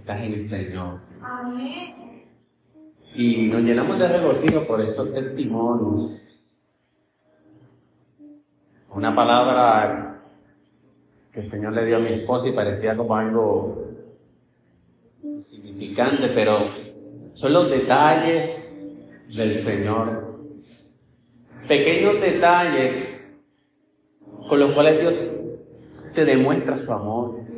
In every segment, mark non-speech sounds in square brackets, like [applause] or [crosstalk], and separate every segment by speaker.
Speaker 1: estás en el Señor. Y nos llenamos de regocijo por estos testimonios. Una palabra que el Señor le dio a mi esposa y parecía como algo significante, pero son los detalles del Señor. Pequeños detalles con los cuales Dios te demuestra su amor.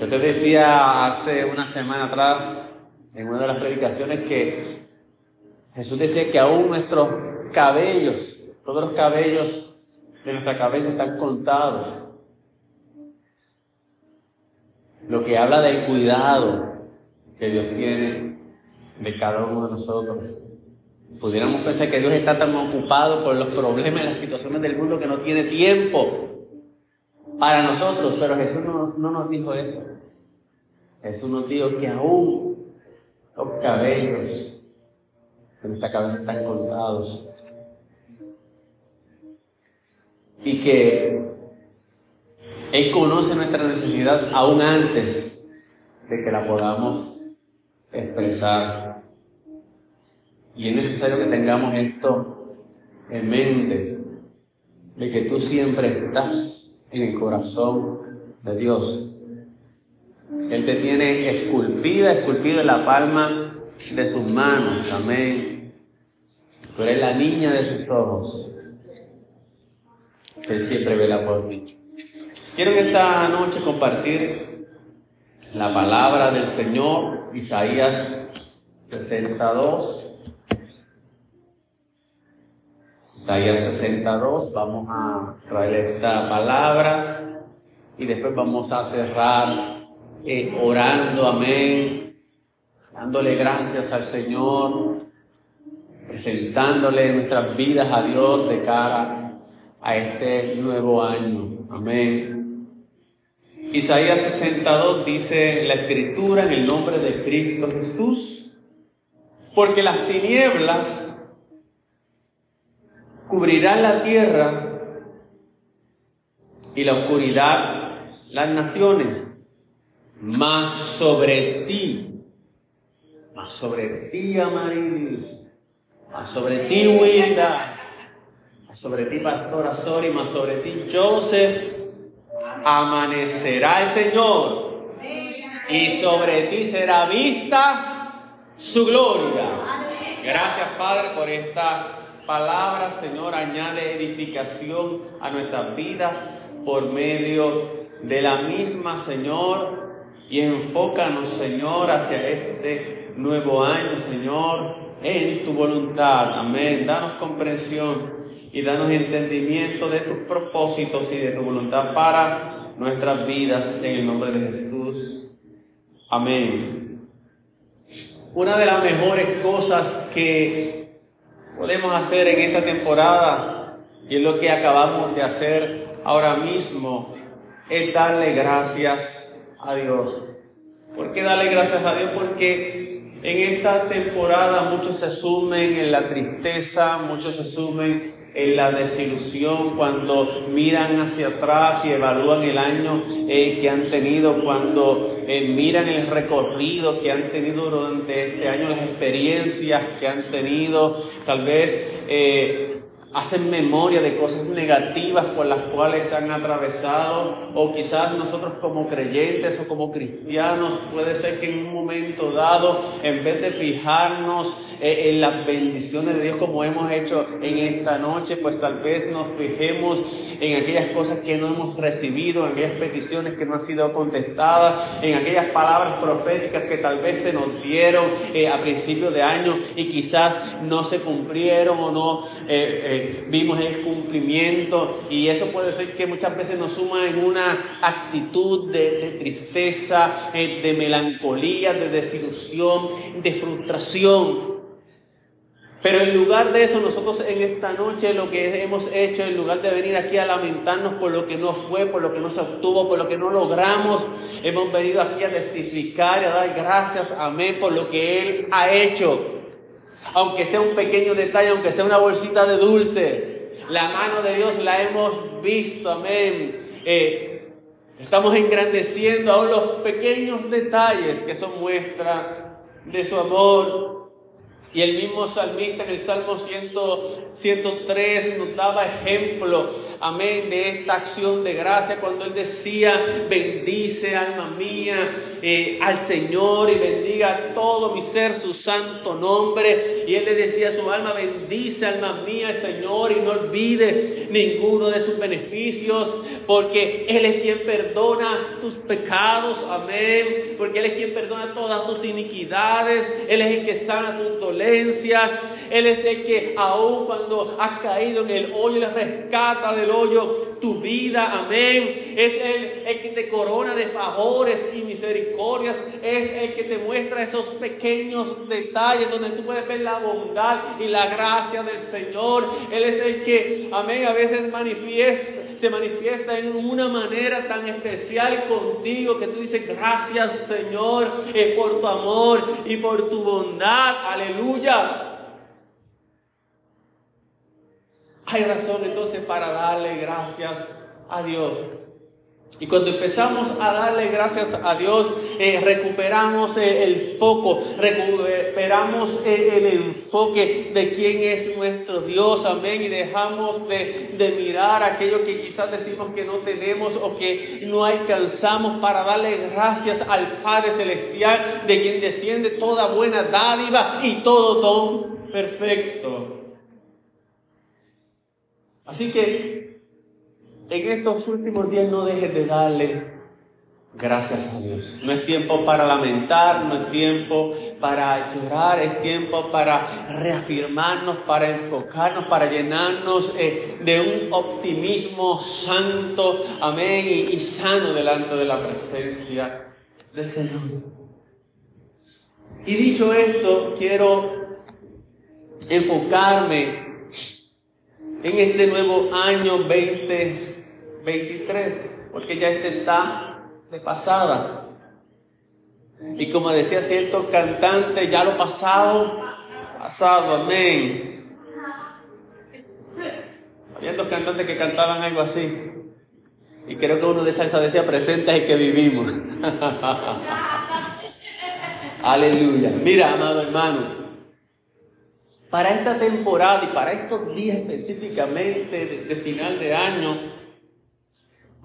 Speaker 1: Yo te decía hace una semana atrás, en una de las predicaciones, que Jesús decía que aún nuestros cabellos, todos los cabellos de nuestra cabeza están contados. Lo que habla del cuidado que Dios tiene de cada uno de nosotros. Pudiéramos pensar que Dios está tan ocupado por los problemas y las situaciones del mundo que no tiene tiempo para nosotros, pero Jesús no, nos dijo eso. Jesús nos dijo que aún los cabellos de nuestra cabeza están contados y que Él conoce nuestra necesidad aún antes de que la podamos expresar. Y es necesario que tengamos esto en mente, de que tú siempre estás en el corazón de Dios. Él te tiene esculpida, esculpido en la palma de sus manos. Amén. Tú eres la niña de sus ojos. Él siempre vela por ti. Quiero en esta noche compartir la palabra del Señor, Isaías 62. Isaías 62, vamos a traer esta palabra y después vamos a cerrar eh, orando, amén, dándole gracias al Señor, presentándole nuestras vidas a Dios de cara a este nuevo año, amén. Isaías 62 dice la escritura en el nombre de Cristo Jesús, porque las tinieblas cubrirá la tierra y la oscuridad las naciones, más sobre ti, más sobre ti, Amarilis, más sobre ti, Wilda, más sobre ti, Pastora Sori, más sobre ti, Joseph, amanecerá el Señor y sobre ti será vista su gloria. Gracias, Padre, por esta palabra, Señor, añade edificación a nuestras vidas por medio de la misma, Señor, y enfócanos, Señor, hacia este nuevo año, Señor, en tu voluntad. Amén. Danos comprensión y danos entendimiento de tus propósitos y de tu voluntad para nuestras vidas en el nombre de Jesús. Amén. Una de las mejores cosas que podemos hacer en esta temporada y es lo que acabamos de hacer ahora mismo, es darle gracias a Dios. ¿Por qué darle gracias a Dios? Porque en esta temporada muchos se sumen en la tristeza, muchos se sumen en la desilusión, cuando miran hacia atrás y evalúan el año eh, que han tenido, cuando eh, miran el recorrido que han tenido durante este año, las experiencias que han tenido, tal vez eh, hacen memoria de cosas negativas por las cuales han atravesado o quizás nosotros como creyentes o como cristianos puede ser que en un momento dado en vez de fijarnos eh, en las bendiciones de Dios como hemos hecho en esta noche pues tal vez nos fijemos en aquellas cosas que no hemos recibido en aquellas peticiones que no han sido contestadas en aquellas palabras proféticas que tal vez se nos dieron eh, a principio de año y quizás no se cumplieron o no eh, vimos el cumplimiento y eso puede ser que muchas veces nos suma en una actitud de, tristeza, eh, de melancolía, de desilusión, de frustración. Pero en lugar de eso, nosotros en esta noche lo que hemos hecho, en lugar de venir aquí a lamentarnos por lo que no fue, por lo que no se obtuvo, por lo que no logramos, hemos venido aquí a testificar y a dar gracias, amén, por lo que Él ha hecho aunque sea un pequeño detalle, aunque sea una bolsita de dulce. La mano de Dios la hemos visto, amén. Eh, Estamos engrandeciendo aún los pequeños detalles que son muestra de su amor y el mismo salmista en el Salmo 103 nos daba ejemplo, amén, de esta acción de gracia cuando él decía, bendice alma mía eh, al Señor y bendiga todo mi ser su santo nombre. Y él le decía a su alma, bendice alma mía al Señor y no olvide ninguno de sus beneficios, porque Él es quien perdona tus pecados, amén, porque Él es quien perdona todas tus iniquidades, Él es el que sana tus dolores él es el que aún cuando has caído en el hoyo, le rescata del hoyo tu vida. Amén. Es Él el que te corona de favores y misericordias. Es el que te muestra esos pequeños detalles donde tú puedes ver la bondad y la gracia del Señor. Él es el que, amén, a veces manifiesta se manifiesta en una manera tan especial contigo que tú dices gracias Señor por tu amor y por tu bondad. Aleluya. Hay razón entonces para darle gracias a Dios. Y cuando empezamos a darle gracias a Dios, eh, recuperamos eh, el foco, recuperamos eh, el enfoque de quién es nuestro Dios, amén, y dejamos de, de, mirar aquello que quizás decimos que no tenemos o que no alcanzamos para darle gracias al Padre Celestial, de quien desciende toda buena dádiva y todo don perfecto. Así que en estos últimos días no dejes de darle gracias a Dios. No es tiempo para lamentar, no es tiempo para llorar, es tiempo para reafirmarnos, para enfocarnos, para llenarnos eh, de un optimismo santo, amén, y, y sano delante de la presencia del Señor. Y dicho esto, quiero enfocarme en este nuevo año 20 23, porque ya este está de pasada. Y como decía cierto cantante, ya lo pasado, pasado, amén. Había dos cantantes que cantaban algo así. Y creo que uno de esas decía, presente es el que vivimos. [laughs] Aleluya. Mira, amado hermano, para esta temporada y para estos días específicamente de final de año,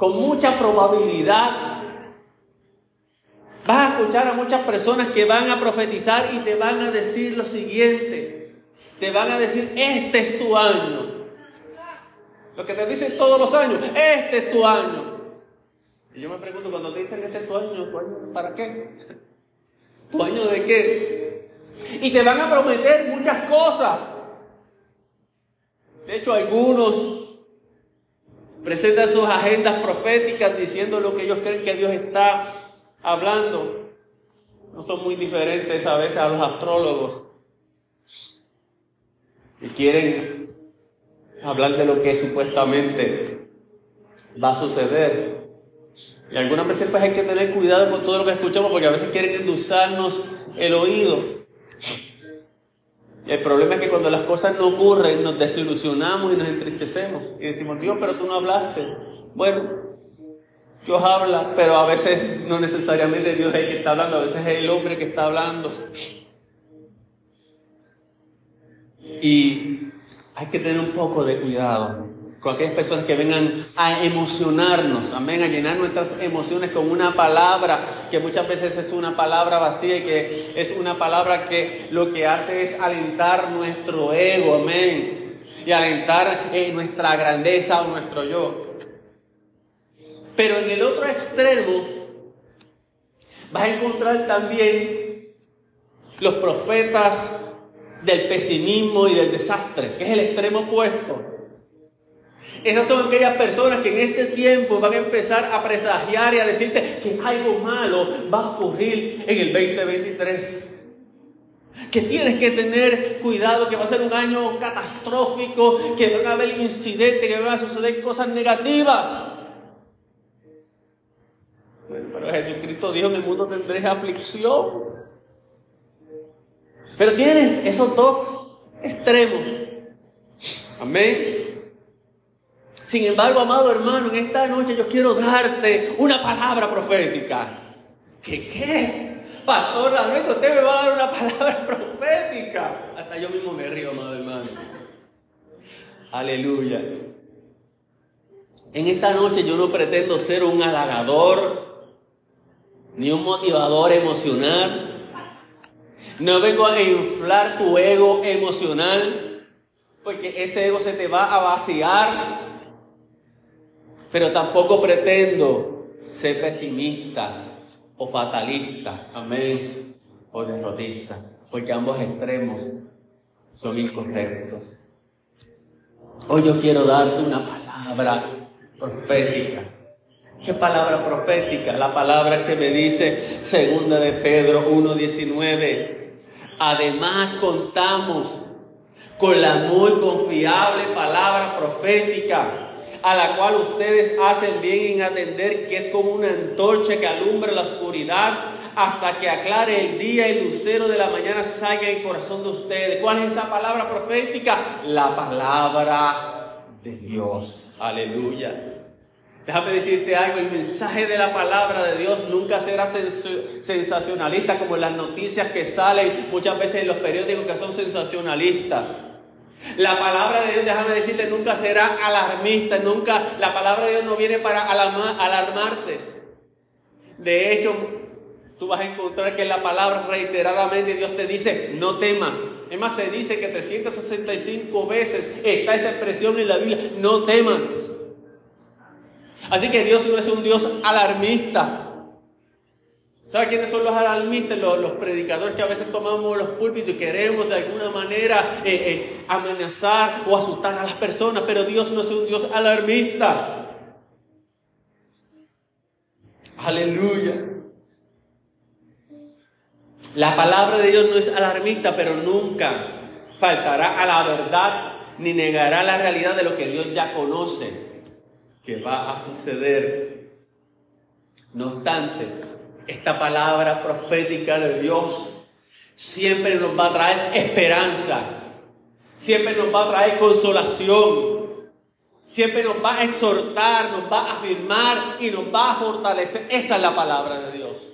Speaker 1: con mucha probabilidad vas a escuchar a muchas personas que van a profetizar y te van a decir lo siguiente. Te van a decir, este es tu año. Lo que te dicen todos los años, este es tu año. Y yo me pregunto, cuando te dicen este es tu año, ¿tu año para qué? [laughs] ¿Tu año de qué? Y te van a prometer muchas cosas. De hecho, algunos presentan sus agendas proféticas diciendo lo que ellos creen que Dios está hablando. No son muy diferentes a veces a los astrólogos. Y quieren hablar de lo que supuestamente va a suceder. Y algunas veces pues hay que tener cuidado con todo lo que escuchamos porque a veces quieren endulzarnos el oído. El problema es que cuando las cosas no ocurren, nos desilusionamos y nos entristecemos. Y decimos, Dios, pero tú no hablaste. Bueno, Dios habla, pero a veces no necesariamente Dios es el que está hablando, a veces es el hombre que está hablando. Y hay que tener un poco de cuidado con aquellas personas que vengan a emocionarnos, amén, a llenar nuestras emociones con una palabra que muchas veces es una palabra vacía y que es una palabra que lo que hace es alentar nuestro ego, amén, y alentar eh, nuestra grandeza o nuestro yo. Pero en el otro extremo vas a encontrar también los profetas del pesimismo y del desastre, que es el extremo opuesto. Esas son aquellas personas que en este tiempo van a empezar a presagiar y a decirte que algo malo va a ocurrir en el 2023. Que tienes que tener cuidado, que va a ser un año catastrófico, que van a haber incidentes, que van a suceder cosas negativas. pero Jesucristo dijo en el mundo tendréis aflicción. Pero tienes esos dos extremos. Amén. Sin embargo, amado hermano, en esta noche yo quiero darte una palabra profética. ¿Qué qué? Pastor David, usted me va a dar una palabra [laughs] profética. Hasta yo mismo me río, amado hermano. Aleluya. En esta noche yo no pretendo ser un halagador, ni un motivador emocional. No vengo a inflar tu ego emocional, porque ese ego se te va a vaciar. Pero tampoco pretendo ser pesimista o fatalista, amén, o derrotista, porque ambos extremos son incorrectos. Hoy yo quiero darte una palabra profética. ¿Qué palabra profética? La palabra que me dice segunda de Pedro 1.19. Además contamos con la muy confiable palabra profética, a la cual ustedes hacen bien en atender, que es como una antorcha que alumbra la oscuridad hasta que aclare el día y el lucero de la mañana salga en el corazón de ustedes. ¿Cuál es esa palabra profética? La palabra de Dios. Aleluya. Déjame decirte algo, el mensaje de la palabra de Dios nunca será sensacionalista como las noticias que salen muchas veces en los periódicos que son sensacionalistas. La palabra de Dios, déjame decirte, nunca será alarmista, nunca, la palabra de Dios no viene para alarmarte. De hecho, tú vas a encontrar que la palabra reiteradamente Dios te dice, no temas. Es más, se dice que 365 veces está esa expresión en la Biblia, no temas. Así que Dios no es un Dios alarmista. ¿Sabe quiénes son los alarmistas? Los, predicadores que a veces tomamos los púlpitos y queremos de alguna manera eh, eh, amenazar o asustar a las personas, pero Dios no es un Dios alarmista. Aleluya. La palabra de Dios no es alarmista, pero nunca faltará a la verdad ni negará la realidad de lo que Dios ya conoce que va a suceder. No obstante, esta palabra profética de Dios siempre nos va a traer esperanza, siempre nos va a traer consolación, siempre nos va a exhortar, nos va a afirmar y nos va a fortalecer. Esa es la palabra de Dios.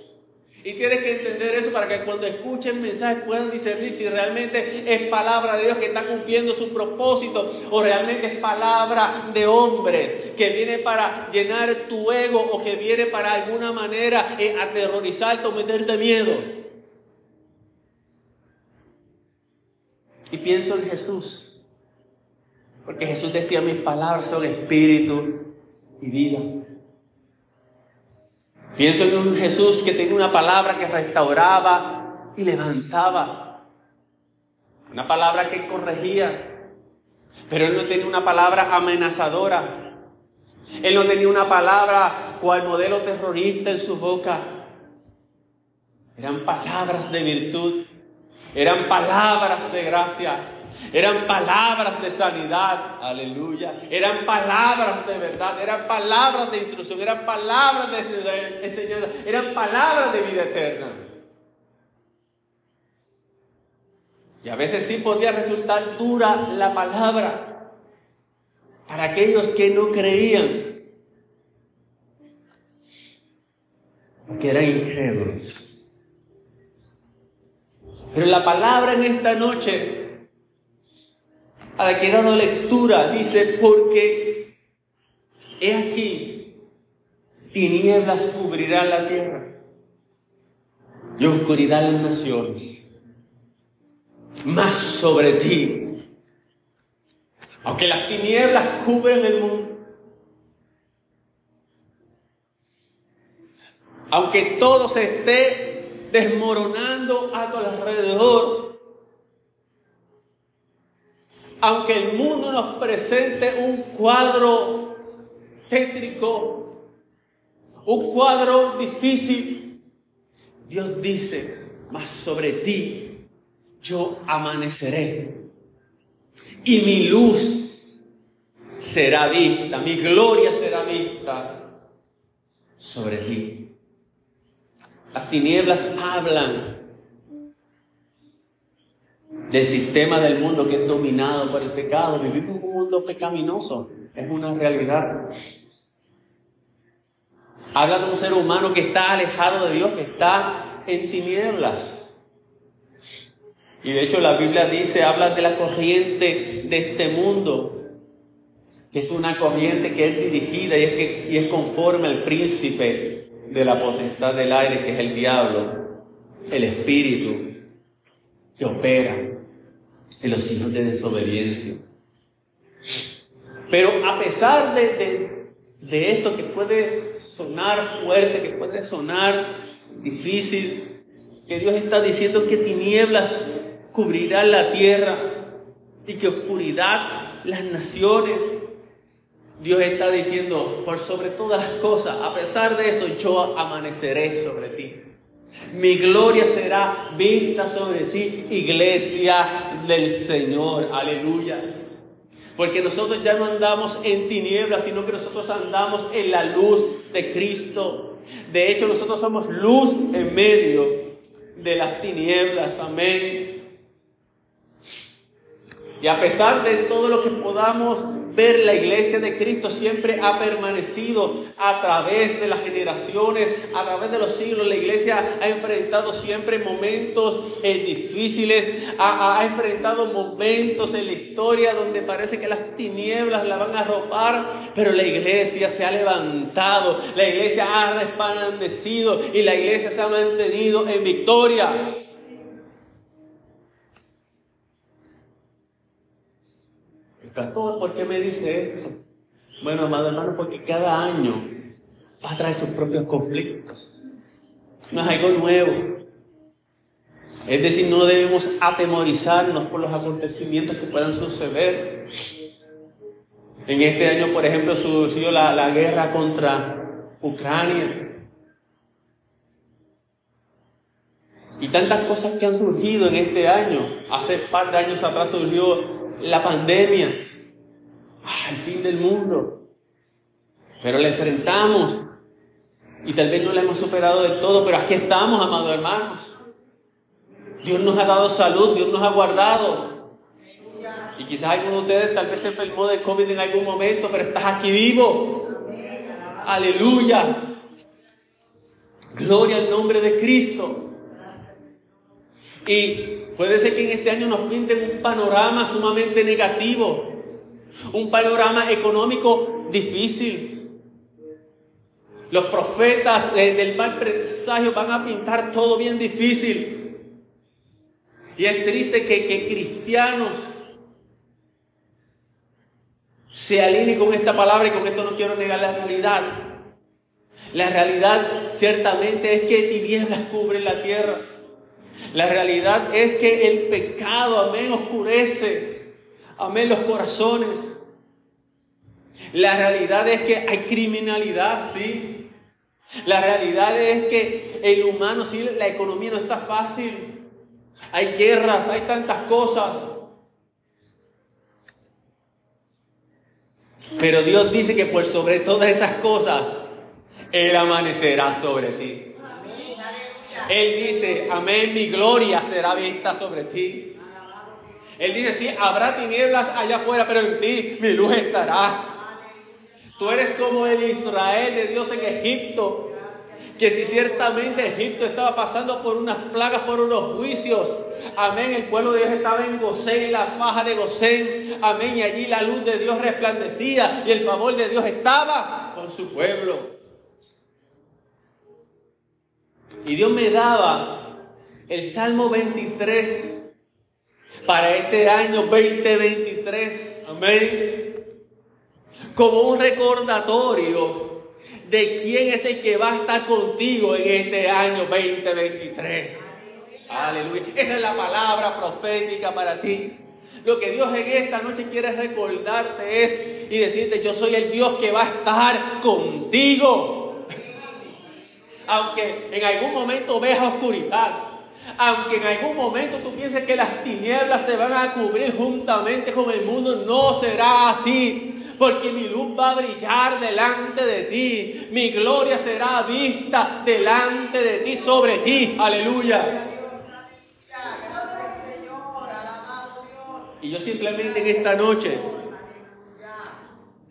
Speaker 1: Y tienes que entender eso para que cuando escuchen mensajes puedan discernir si realmente es palabra de Dios que está cumpliendo su propósito o realmente es palabra de hombre que viene para llenar tu ego o que viene para alguna manera eh, aterrorizarte o meterte miedo. Y pienso en Jesús, porque Jesús decía mis palabras son espíritu y vida. Pienso en un Jesús que tenía una palabra que restauraba y levantaba. Una palabra que corregía. Pero él no tenía una palabra amenazadora. Él no tenía una palabra cual modelo terrorista en su boca. Eran palabras de virtud. Eran palabras de gracia. Eran palabras de sanidad, aleluya. Eran palabras de verdad, eran palabras de instrucción, eran palabras de enseñanza, eran palabras de vida eterna. Y a veces sí podía resultar dura la palabra para aquellos que no creían, que eran incrédulos. Pero la palabra en esta noche a la que he dado lectura, dice, porque he aquí, tinieblas cubrirán la tierra y oscuridad las naciones. Más sobre ti, aunque las tinieblas cubren el mundo, aunque todo se esté desmoronando a tu alrededor, aunque el mundo nos presente un cuadro tétrico, un cuadro difícil, Dios dice, más sobre ti yo amaneceré y mi luz será vista, mi gloria será vista sobre ti. Las tinieblas hablan del sistema del mundo que es dominado por el pecado. Vivimos en un mundo pecaminoso. es una realidad. Habla de un ser humano que está alejado de Dios, que está en tinieblas. Y de hecho la Biblia dice, habla de la corriente de este mundo, que es una corriente que es dirigida y es, que, y es conforme al príncipe de la potestad del aire, que es el diablo, el espíritu que opera en los hijos de desobediencia. Pero a pesar de, de esto que puede sonar fuerte, que puede sonar difícil, que Dios está diciendo que tinieblas cubrirán la tierra y que oscuridad las naciones. Dios está diciendo, por sobre todas las cosas, a pesar de eso, yo amaneceré sobre ti. Mi gloria será vista sobre ti, iglesia del Señor. Aleluya. Porque nosotros ya no andamos en tinieblas, sino que nosotros andamos en la luz de Cristo. De hecho, nosotros somos luz en medio de las tinieblas. Amén. Y a pesar de todo lo que podamos ver, la iglesia de Cristo siempre ha permanecido a través de las generaciones, a través de los siglos. La iglesia ha enfrentado siempre momentos eh, difíciles, ha, enfrentado momentos en la historia donde parece que las tinieblas la van a arropar, pero la iglesia se ha levantado, la iglesia ha resplandecido y la iglesia se ha mantenido en victoria. ¿Por qué me dice esto? Bueno, amado hermano, porque cada año va a traer sus propios conflictos. No es algo nuevo. Es decir, no debemos atemorizarnos por los acontecimientos que puedan suceder. En este año, por ejemplo, sucedió la, la guerra contra Ucrania. Y tantas cosas que han surgido en este año. Hace par de años atrás surgió la pandemia, ah, el fin del mundo. Pero la enfrentamos y tal vez no la hemos superado del todo, pero aquí estamos, amados hermanos. Dios nos ha dado salud, Dios nos ha guardado. Y quizás alguno de ustedes tal vez se enfermó de COVID en algún momento, pero estás aquí vivo. Aleluya. Gloria al nombre de Cristo. Y Puede ser que en este año nos pinten un panorama sumamente negativo, un panorama económico difícil. Los profetas del mal presagio van a pintar todo bien difícil. Y es triste que, que cristianos se alineen con esta palabra y con esto no quiero negar la realidad. La realidad ciertamente es que tinieblas cubren la tierra. La realidad es que el pecado, amén, oscurece, amén, los corazones. La realidad es que hay criminalidad, sí. La realidad es que el humano, sí, la economía no está fácil. Hay guerras, hay tantas cosas. Pero Dios dice que por sobre todas esas cosas, Él amanecerá sobre ti. Él dice, amén, mi gloria será vista sobre ti. Él dice, sí, habrá tinieblas allá afuera, pero en ti mi luz estará. Tú eres como el Israel de Dios en Egipto, que si ciertamente Egipto estaba pasando por unas plagas, por unos juicios, amén, el pueblo de Dios estaba en Gosén, la faja de Gosén, amén, y allí la luz de Dios resplandecía y el favor de Dios estaba con su pueblo. Y Dios me daba el Salmo 23 para este año 2023. Amén. Como un recordatorio de quién es el que va a estar contigo en este año 2023. Aleluya. Esa es la palabra profética para ti. Lo que Dios en esta noche quiere recordarte es y decirte, yo soy el Dios que va a estar contigo aunque en algún momento veas oscuridad, aunque en algún momento tú pienses que las tinieblas te van a cubrir juntamente con el mundo, no será así. Porque mi luz va a brillar delante de ti. Mi gloria será vista delante de ti, sobre ti. Aleluya. Y yo simplemente en esta noche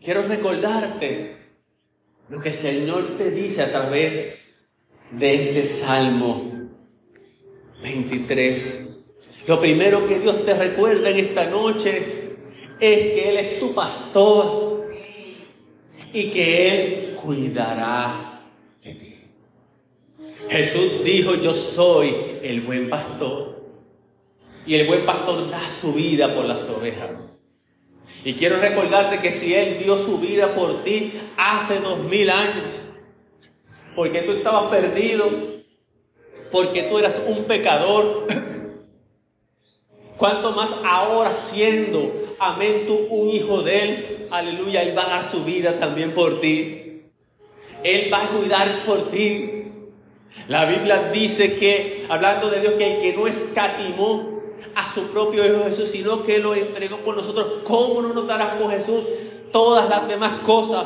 Speaker 1: quiero recordarte lo que el Señor te dice a través de este Salmo 23. Lo primero que Dios te recuerda en esta noche es que Él es tu pastor y que Él cuidará de ti. Jesús dijo, yo soy el buen pastor. Y el buen pastor da su vida por las ovejas. Y quiero recordarte que si Él dio su vida por ti hace dos mil años, porque tú estabas perdido, porque tú eras un pecador, [laughs] cuanto más ahora siendo, amén, tú un hijo de Él, aleluya, Él va a dar su vida también por ti. Él va a cuidar por ti. La Biblia dice que, hablando de Dios, que el que no escatimó a su propio Hijo Jesús, sino que lo entregó por nosotros, ¿cómo no nos dará por Jesús todas las demás cosas?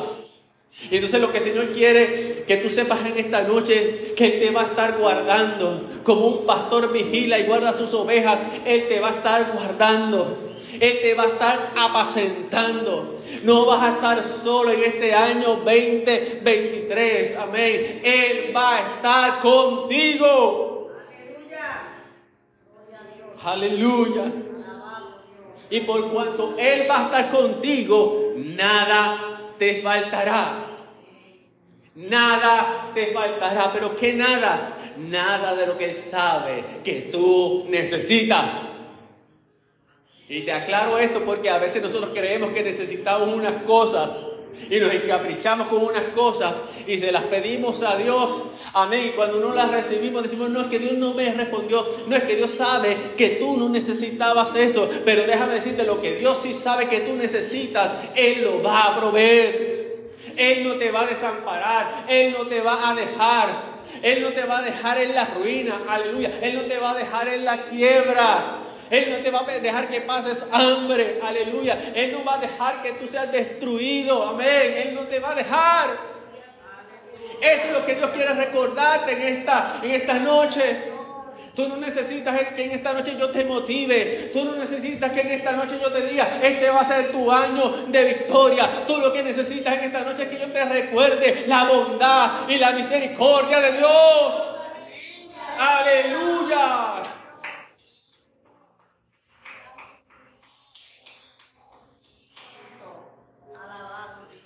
Speaker 1: Y entonces lo que el Señor quiere que tú sepas en esta noche, que Él te va a estar guardando, como un pastor vigila y guarda sus ovejas, Él te va a estar guardando. Él te va a estar apacentando. No vas a estar solo en este año 2023. Amén. Él va a estar contigo. Aleluya. Y por cuanto Él va a estar contigo, nada te faltará. Nada te faltará. Pero ¿qué nada? Nada de lo que Él sabe que tú necesitas. Y te aclaro esto porque a veces nosotros creemos que necesitamos unas cosas y nos encaprichamos con unas cosas y se las pedimos a Dios. Amén. Y cuando no las recibimos decimos, no es que Dios no me respondió, no es que Dios sabe que tú no necesitabas eso, pero déjame decirte lo que Dios sí sabe que tú necesitas, Él lo va a proveer. Él no te va a desamparar, Él no te va a dejar. Él no te va a dejar en la ruina, aleluya. Él no te va a dejar en la quiebra. Él no te va a dejar que pases hambre, aleluya. Él no va a dejar que tú seas destruido, amén. Él no te va a dejar. Eso es lo que Dios quiere recordarte en esta, en esta noche. Tú no necesitas que en esta noche yo te motive. Tú no necesitas que en esta noche yo te diga, este va a ser tu año de victoria. Tú lo que necesitas en esta noche es que yo te recuerde la bondad y la misericordia de Dios. Aleluya.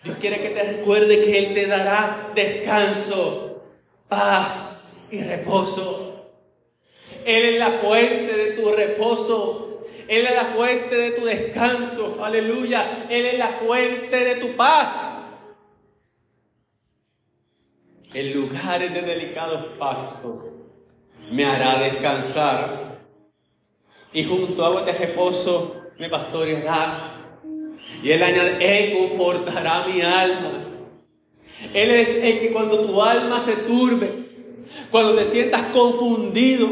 Speaker 1: Dios quiere que te recuerde que Él te dará descanso, paz y reposo. Él es la fuente de tu reposo. Él es la fuente de tu descanso. Aleluya. Él es la fuente de tu paz. En lugares de delicados pastos me hará descansar. Y junto a aguas de reposo me pastoreará y él añade, Él confortará mi alma. Él es el que cuando tu alma se turbe, cuando te sientas confundido,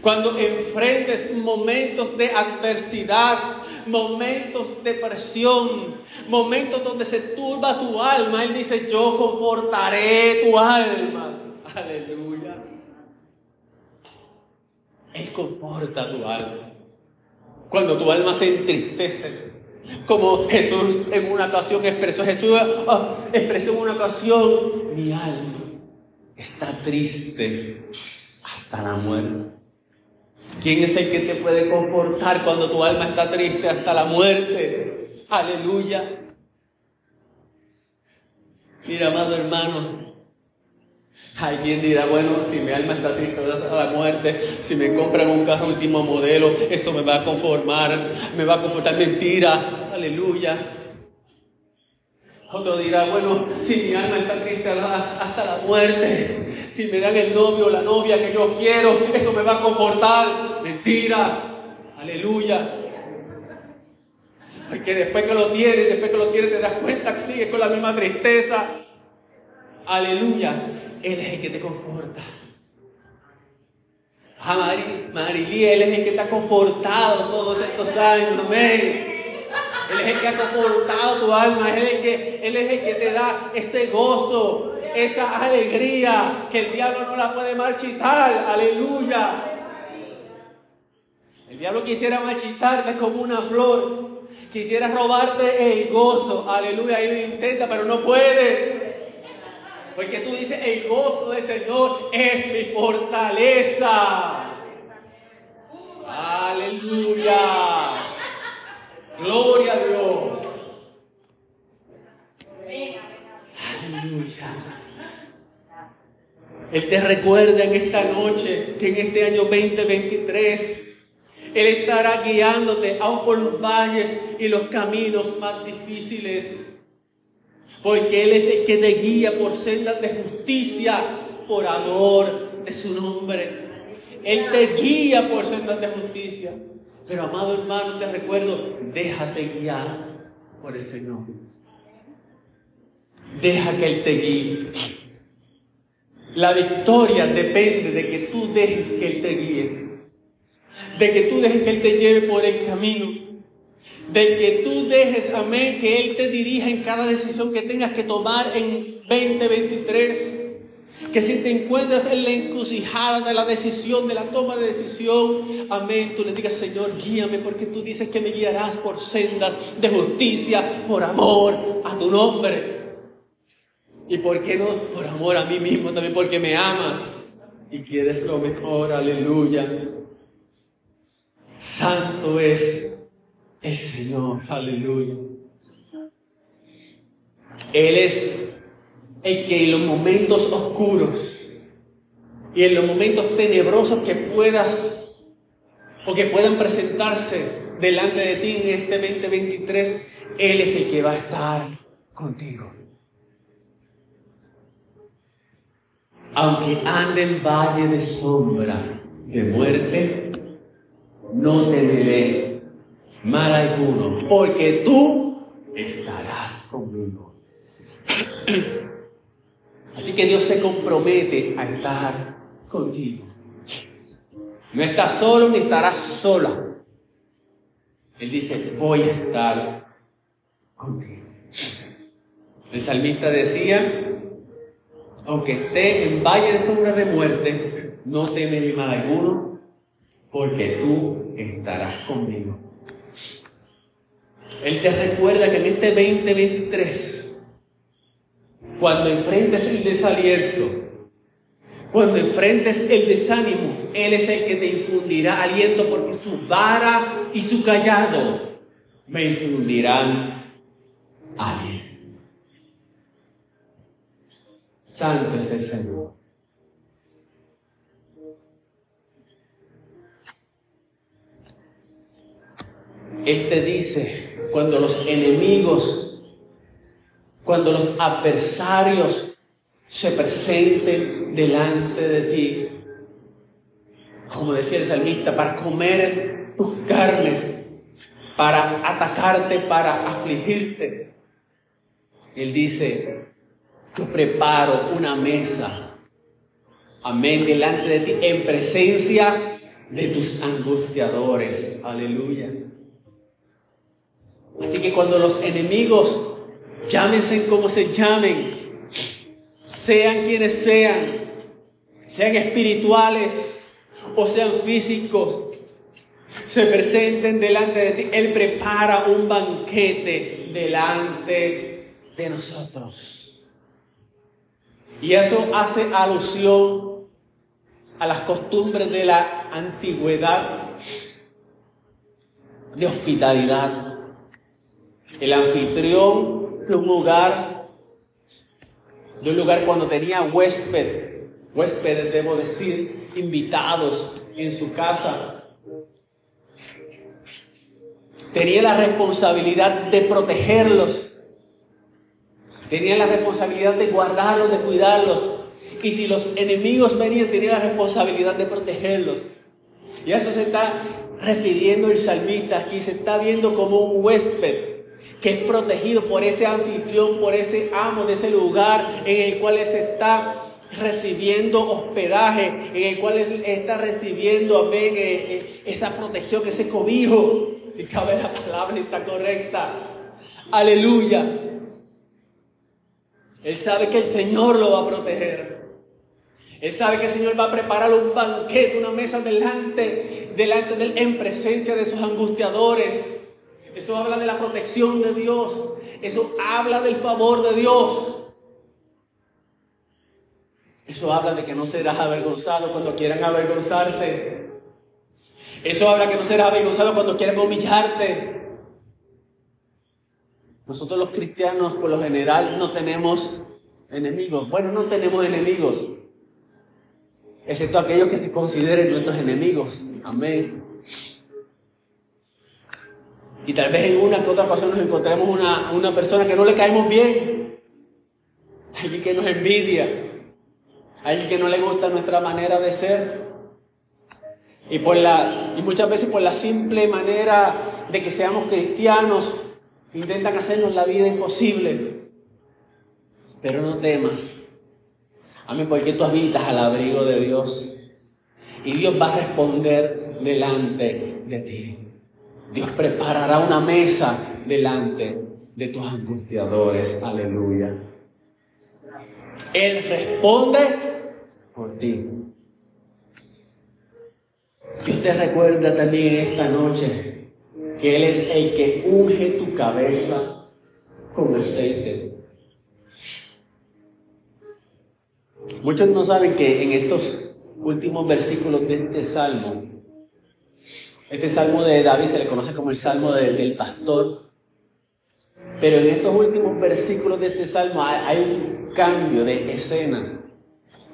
Speaker 1: cuando enfrentes momentos de adversidad, momentos de presión, momentos donde se turba tu alma, Él dice, yo confortaré tu alma. Aleluya. Él conforta tu alma. Cuando tu alma se entristece, como Jesús en una ocasión expresó, Jesús ah, expresó en una ocasión, mi alma está triste hasta la muerte. ¿Quién es el que te puede confortar cuando tu alma está triste hasta la muerte? Aleluya. Mira, amado hermano, Alguien dirá, bueno, si mi alma está triste hasta la muerte, si me compran un carro último modelo, eso me va a conformar, me va a confortar. Mentira, aleluya. Otro dirá, bueno, si mi alma está triste hasta la muerte, si me dan el novio o la novia que yo quiero, eso me va a confortar. Mentira, aleluya. Porque después que lo tienes, después que lo tienes, te das cuenta que sigues con la misma tristeza. Aleluya. Él es el que te conforta. Ah, Marilí, Él es el que te ha confortado todos estos años. Amén. Él es el que ha confortado tu alma. Él es el que, él es el que te da ese gozo, esa alegría que el diablo no la puede marchitar. Aleluya. El diablo quisiera marchitarte como una flor. Quisiera robarte el gozo, aleluya, y lo intenta, pero no puede. Porque tú dices, el gozo del Señor es mi fortaleza. Aleluya. Gloria a Dios. Aleluya. Él te recuerda en esta noche que en este año 2023 Él estará guiándote aún por los valles y los caminos más difíciles. Porque Él es el que te guía por sendas de justicia, por amor de su nombre. Él te guía por sendas de justicia. Pero amado hermano, te recuerdo, déjate guiar por el Señor. Deja que Él te guíe. La victoria depende de que tú dejes que Él te guíe. De que tú dejes que Él te lleve por el camino. De que tú dejes, amén, que Él te dirija en cada decisión que tengas que tomar en 2023. Que si te encuentras en la encrucijada de la decisión, de la toma de decisión, amén, tú le digas, Señor, guíame, porque tú dices que me guiarás por sendas de justicia, por amor a tu nombre. Y por qué no, por amor a mí mismo, también porque me amas y quieres lo mejor, aleluya. Santo es el Señor, aleluya. Él es el que en los momentos oscuros y en los momentos tenebrosos que puedas o que puedan presentarse delante de ti en este 2023, Él es el que va a estar contigo. Aunque ande en valle de sombra de muerte, no temeré mal alguno, porque tú estarás conmigo. Así que Dios se compromete a estar contigo. No estás solo ni estarás sola. Él dice, voy a estar contigo. El salmista decía, aunque esté en valle de sombra de muerte, no teme mal alguno, porque tú estarás conmigo. Él te recuerda que en este 2023 cuando enfrentes el desaliento, cuando enfrentes el desánimo, Él es el que te infundirá aliento porque su vara y su callado me infundirán aliento. Santo es el Señor. Él te dice, cuando los enemigos cuando los adversarios se presenten delante de ti, como decía el salmista, para comer tus carnes, para atacarte, para afligirte. Él dice, yo preparo una mesa, amén, delante de ti, en presencia de tus angustiadores. Aleluya. Así que cuando los enemigos llámense como se llamen, sean quienes sean, sean espirituales o sean físicos, se presenten delante de ti. Él prepara un banquete delante de nosotros. Y eso hace alusión a las costumbres de la antigüedad de hospitalidad. El anfitrión de un lugar, de un lugar cuando tenía huésped, huéspedes debo decir, invitados en su casa. Tenía la responsabilidad de protegerlos. Tenía la responsabilidad de guardarlos, de cuidarlos. Y si los enemigos venían, tenía la responsabilidad de protegerlos. Y a eso se está refiriendo el salmista aquí. Se está viendo como un huésped que es protegido por ese anfitrión, por ese amo de ese lugar en el cual él se está recibiendo hospedaje, en el cual está recibiendo, amén, eh, eh, esa protección, ese cobijo, si cabe la palabra, está correcta. Aleluya. Él sabe que el Señor lo va a proteger. Él sabe que el Señor va a preparar un banquete, una mesa delante, delante de él, en presencia de sus angustiadores Eso habla de la protección de Dios. Eso habla del favor de Dios. Eso habla de que no serás avergonzado cuando quieran avergonzarte. Eso habla que no serás avergonzado cuando quieran humillarte. Nosotros los cristianos por lo general no tenemos enemigos. Bueno, no tenemos enemigos, excepto aquellos que se consideren nuestros enemigos. Amén. Y tal vez en una que otra ocasión nos encontremos una, una persona que no le caemos bien, alguien que nos envidia, alguien que no le gusta nuestra manera de ser. Y, por la, y muchas veces por la simple manera de que seamos cristianos, intentan hacernos la vida imposible. Pero no temas. Amén, porque tú habitas al abrigo de Dios. Y Dios va a responder delante de ti. Dios preparará una mesa delante de tus angustiadores. Aleluya. Él responde por ti. Dios te recuerda también esta noche que Él es el que unge tu cabeza con aceite. Muchos no saben que en estos últimos versículos de este salmo, este salmo de David se le conoce como el salmo del pastor, pero en estos últimos versículos de este salmo hay, un cambio de escena.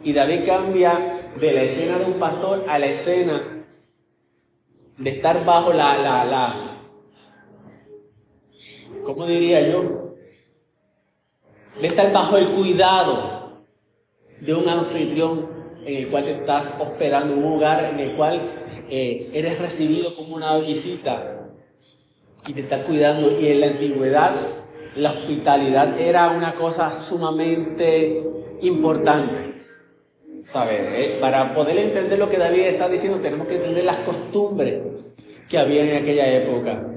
Speaker 1: Y David cambia de la escena de un pastor a la escena de estar bajo la, la, la ¿cómo diría yo? De estar bajo el cuidado de un anfitrión en el cual te estás hospedando, un hogar en el cual eh, eres recibido como una visita y te está cuidando. Y en la antigüedad la hospitalidad era una cosa sumamente importante. ¿Sabes? Eh, para poder entender lo que David está diciendo, tenemos que entender las costumbres que había en aquella época.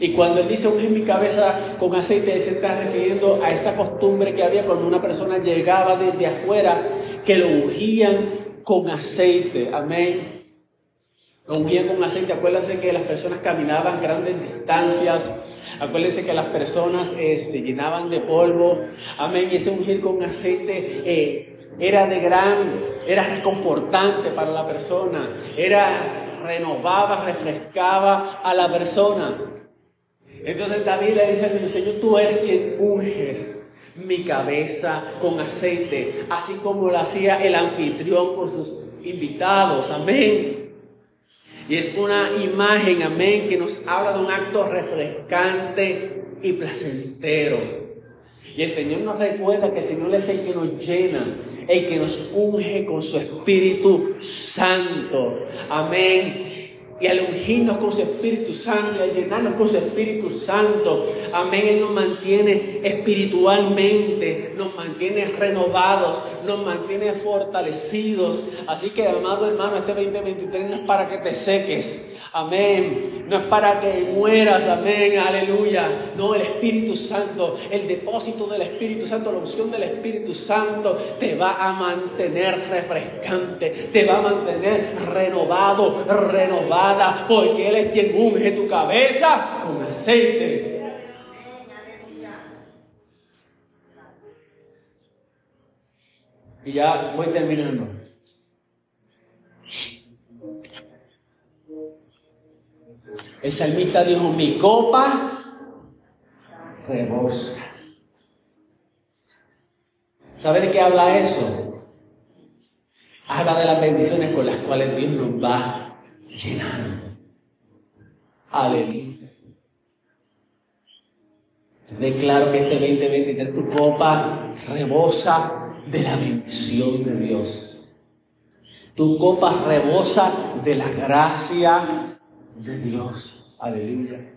Speaker 1: Y cuando él dice unge mi cabeza con aceite, él se está refiriendo a esa costumbre que había cuando una persona llegaba desde afuera, que lo ungían con aceite. Amén. Lo ungían con aceite. Acuérdense que las personas caminaban grandes distancias. Acuérdense que las personas eh, se llenaban de polvo. Amén. Y ese ungir con aceite eh, era de gran, era reconfortante para la persona, era renovaba, refrescaba a la persona. Entonces David le dice al Señor, Señor, tú eres quien unges mi cabeza con aceite, así como lo hacía el anfitrión con sus invitados. Amén. Y es una imagen, amén, que nos habla de un acto refrescante y placentero. Y el Señor nos recuerda que el Señor es el que nos llena, el que nos unge con su Espíritu Santo. Amén. Y al ungirnos con su Espíritu Santo y al llenarnos con su Espíritu Santo, amén, Él nos mantiene espiritualmente, nos mantiene renovados, nos mantiene fortalecidos. Así que, amado hermano, este 2023 no es para que te seques, Amén. No es para que mueras, amén, aleluya. No, el Espíritu Santo, el depósito del Espíritu Santo, la unción del Espíritu Santo te va a mantener refrescante, te va a mantener renovado, renovada, porque Él es quien unge tu cabeza con aceite. Y ya voy terminando. El salmista dijo, mi copa rebosa. ¿Sabe de qué habla eso? Habla de las bendiciones con las cuales Dios nos va llenando. Aleluya. Declaro que este 2023 tu copa rebosa de la bendición de Dios. Tu copa rebosa de la gracia de Dios. Aleluya.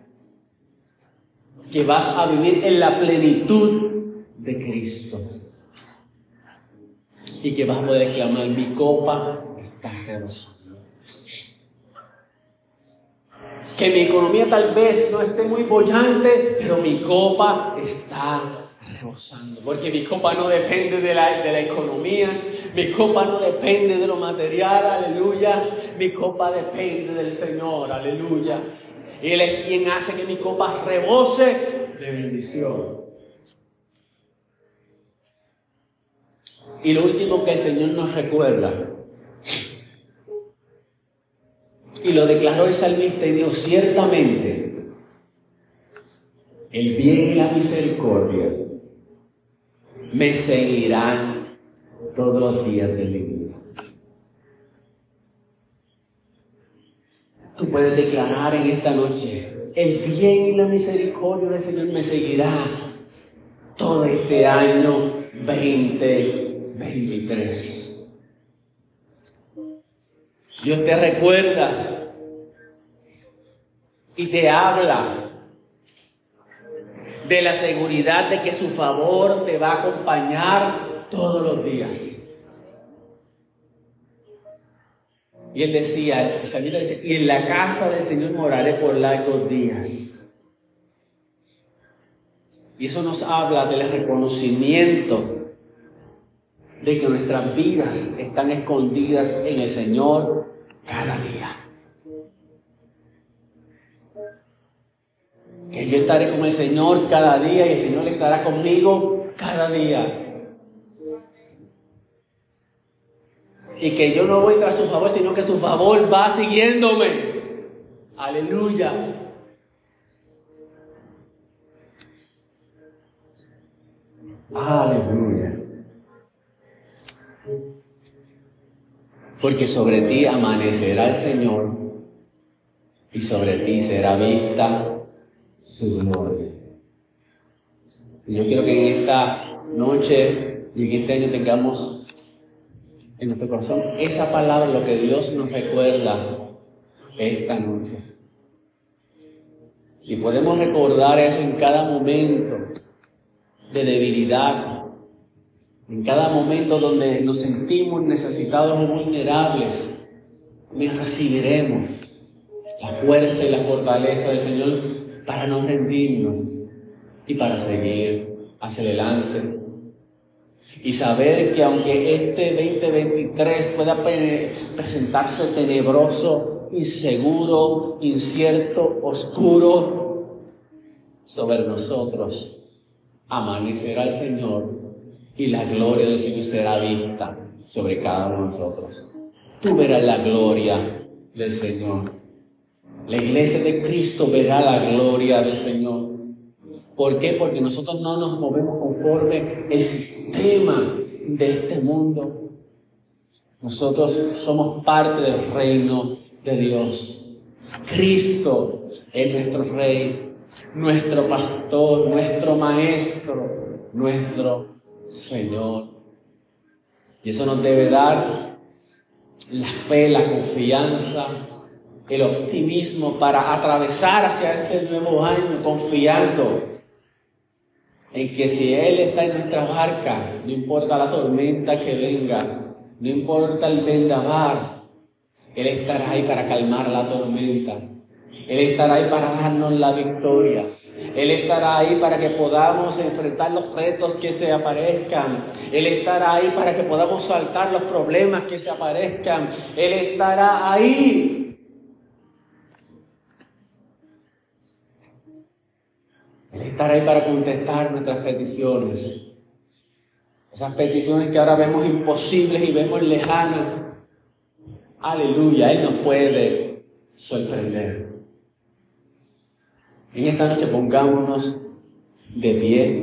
Speaker 1: Que vas a vivir en la plenitud de Cristo. Y que vas a poder clamar, mi copa está rebosando. Que mi economía tal vez no esté muy bollante, pero mi copa está porque mi copa no depende de la, de la economía, mi copa no depende de lo material, aleluya. Mi copa depende del Señor, aleluya. Él es quien hace que mi copa rebose de bendición. Y lo último que el Señor nos recuerda, y lo declaró el salmista y dijo, ciertamente, el bien y la misericordia me seguirán todos los días de mi vida. Tú puedes declarar en esta noche, el bien y la misericordia del Señor me seguirá todo este año 2023. Dios te recuerda y te habla de la seguridad de que su favor te va a acompañar todos los días. Y él decía, y en la casa del Señor moraré por largos días. Y eso nos habla del reconocimiento de que nuestras vidas están escondidas en el Señor cada día. Que yo estaré con el Señor cada día y el Señor estará conmigo cada día. Y que yo no voy tras su favor, sino que su favor va siguiéndome. Aleluya. Aleluya. Porque sobre ti amanecerá el Señor y sobre ti será vista su gloria. Y yo quiero que en esta noche y en este año tengamos en nuestro corazón esa palabra, lo que Dios nos recuerda esta noche. Si podemos recordar eso en cada momento de debilidad, en cada momento donde nos sentimos necesitados o vulnerables, recibiremos la fuerza y la fortaleza del Señor para no rendirnos y para seguir hacia adelante. Y saber que aunque este 2023 pueda presentarse tenebroso, inseguro, incierto, oscuro, sobre nosotros amanecerá el Señor y la gloria del Señor será vista sobre cada uno de nosotros. Tú verás la gloria del Señor. La iglesia de Cristo verá la gloria del Señor. ¿Por qué? Porque nosotros no nos movemos conforme el sistema de este mundo. Nosotros somos parte del reino de Dios. Cristo es nuestro rey, nuestro pastor, nuestro maestro, nuestro Señor. Y eso nos debe dar la fe, la confianza, el optimismo para atravesar hacia este nuevo año confiando en que si Él está en nuestra barca, no importa la tormenta que venga, no importa el vendaval, Él estará ahí para calmar la tormenta. Él estará ahí para darnos la victoria. Él estará ahí para que podamos enfrentar los retos que se aparezcan. Él estará ahí para que podamos saltar los problemas que se aparezcan. Él estará ahí. Él estará ahí para contestar nuestras peticiones. Esas peticiones que ahora vemos imposibles y vemos lejanas. Aleluya, Él nos puede sorprender. En esta noche pongámonos de pie.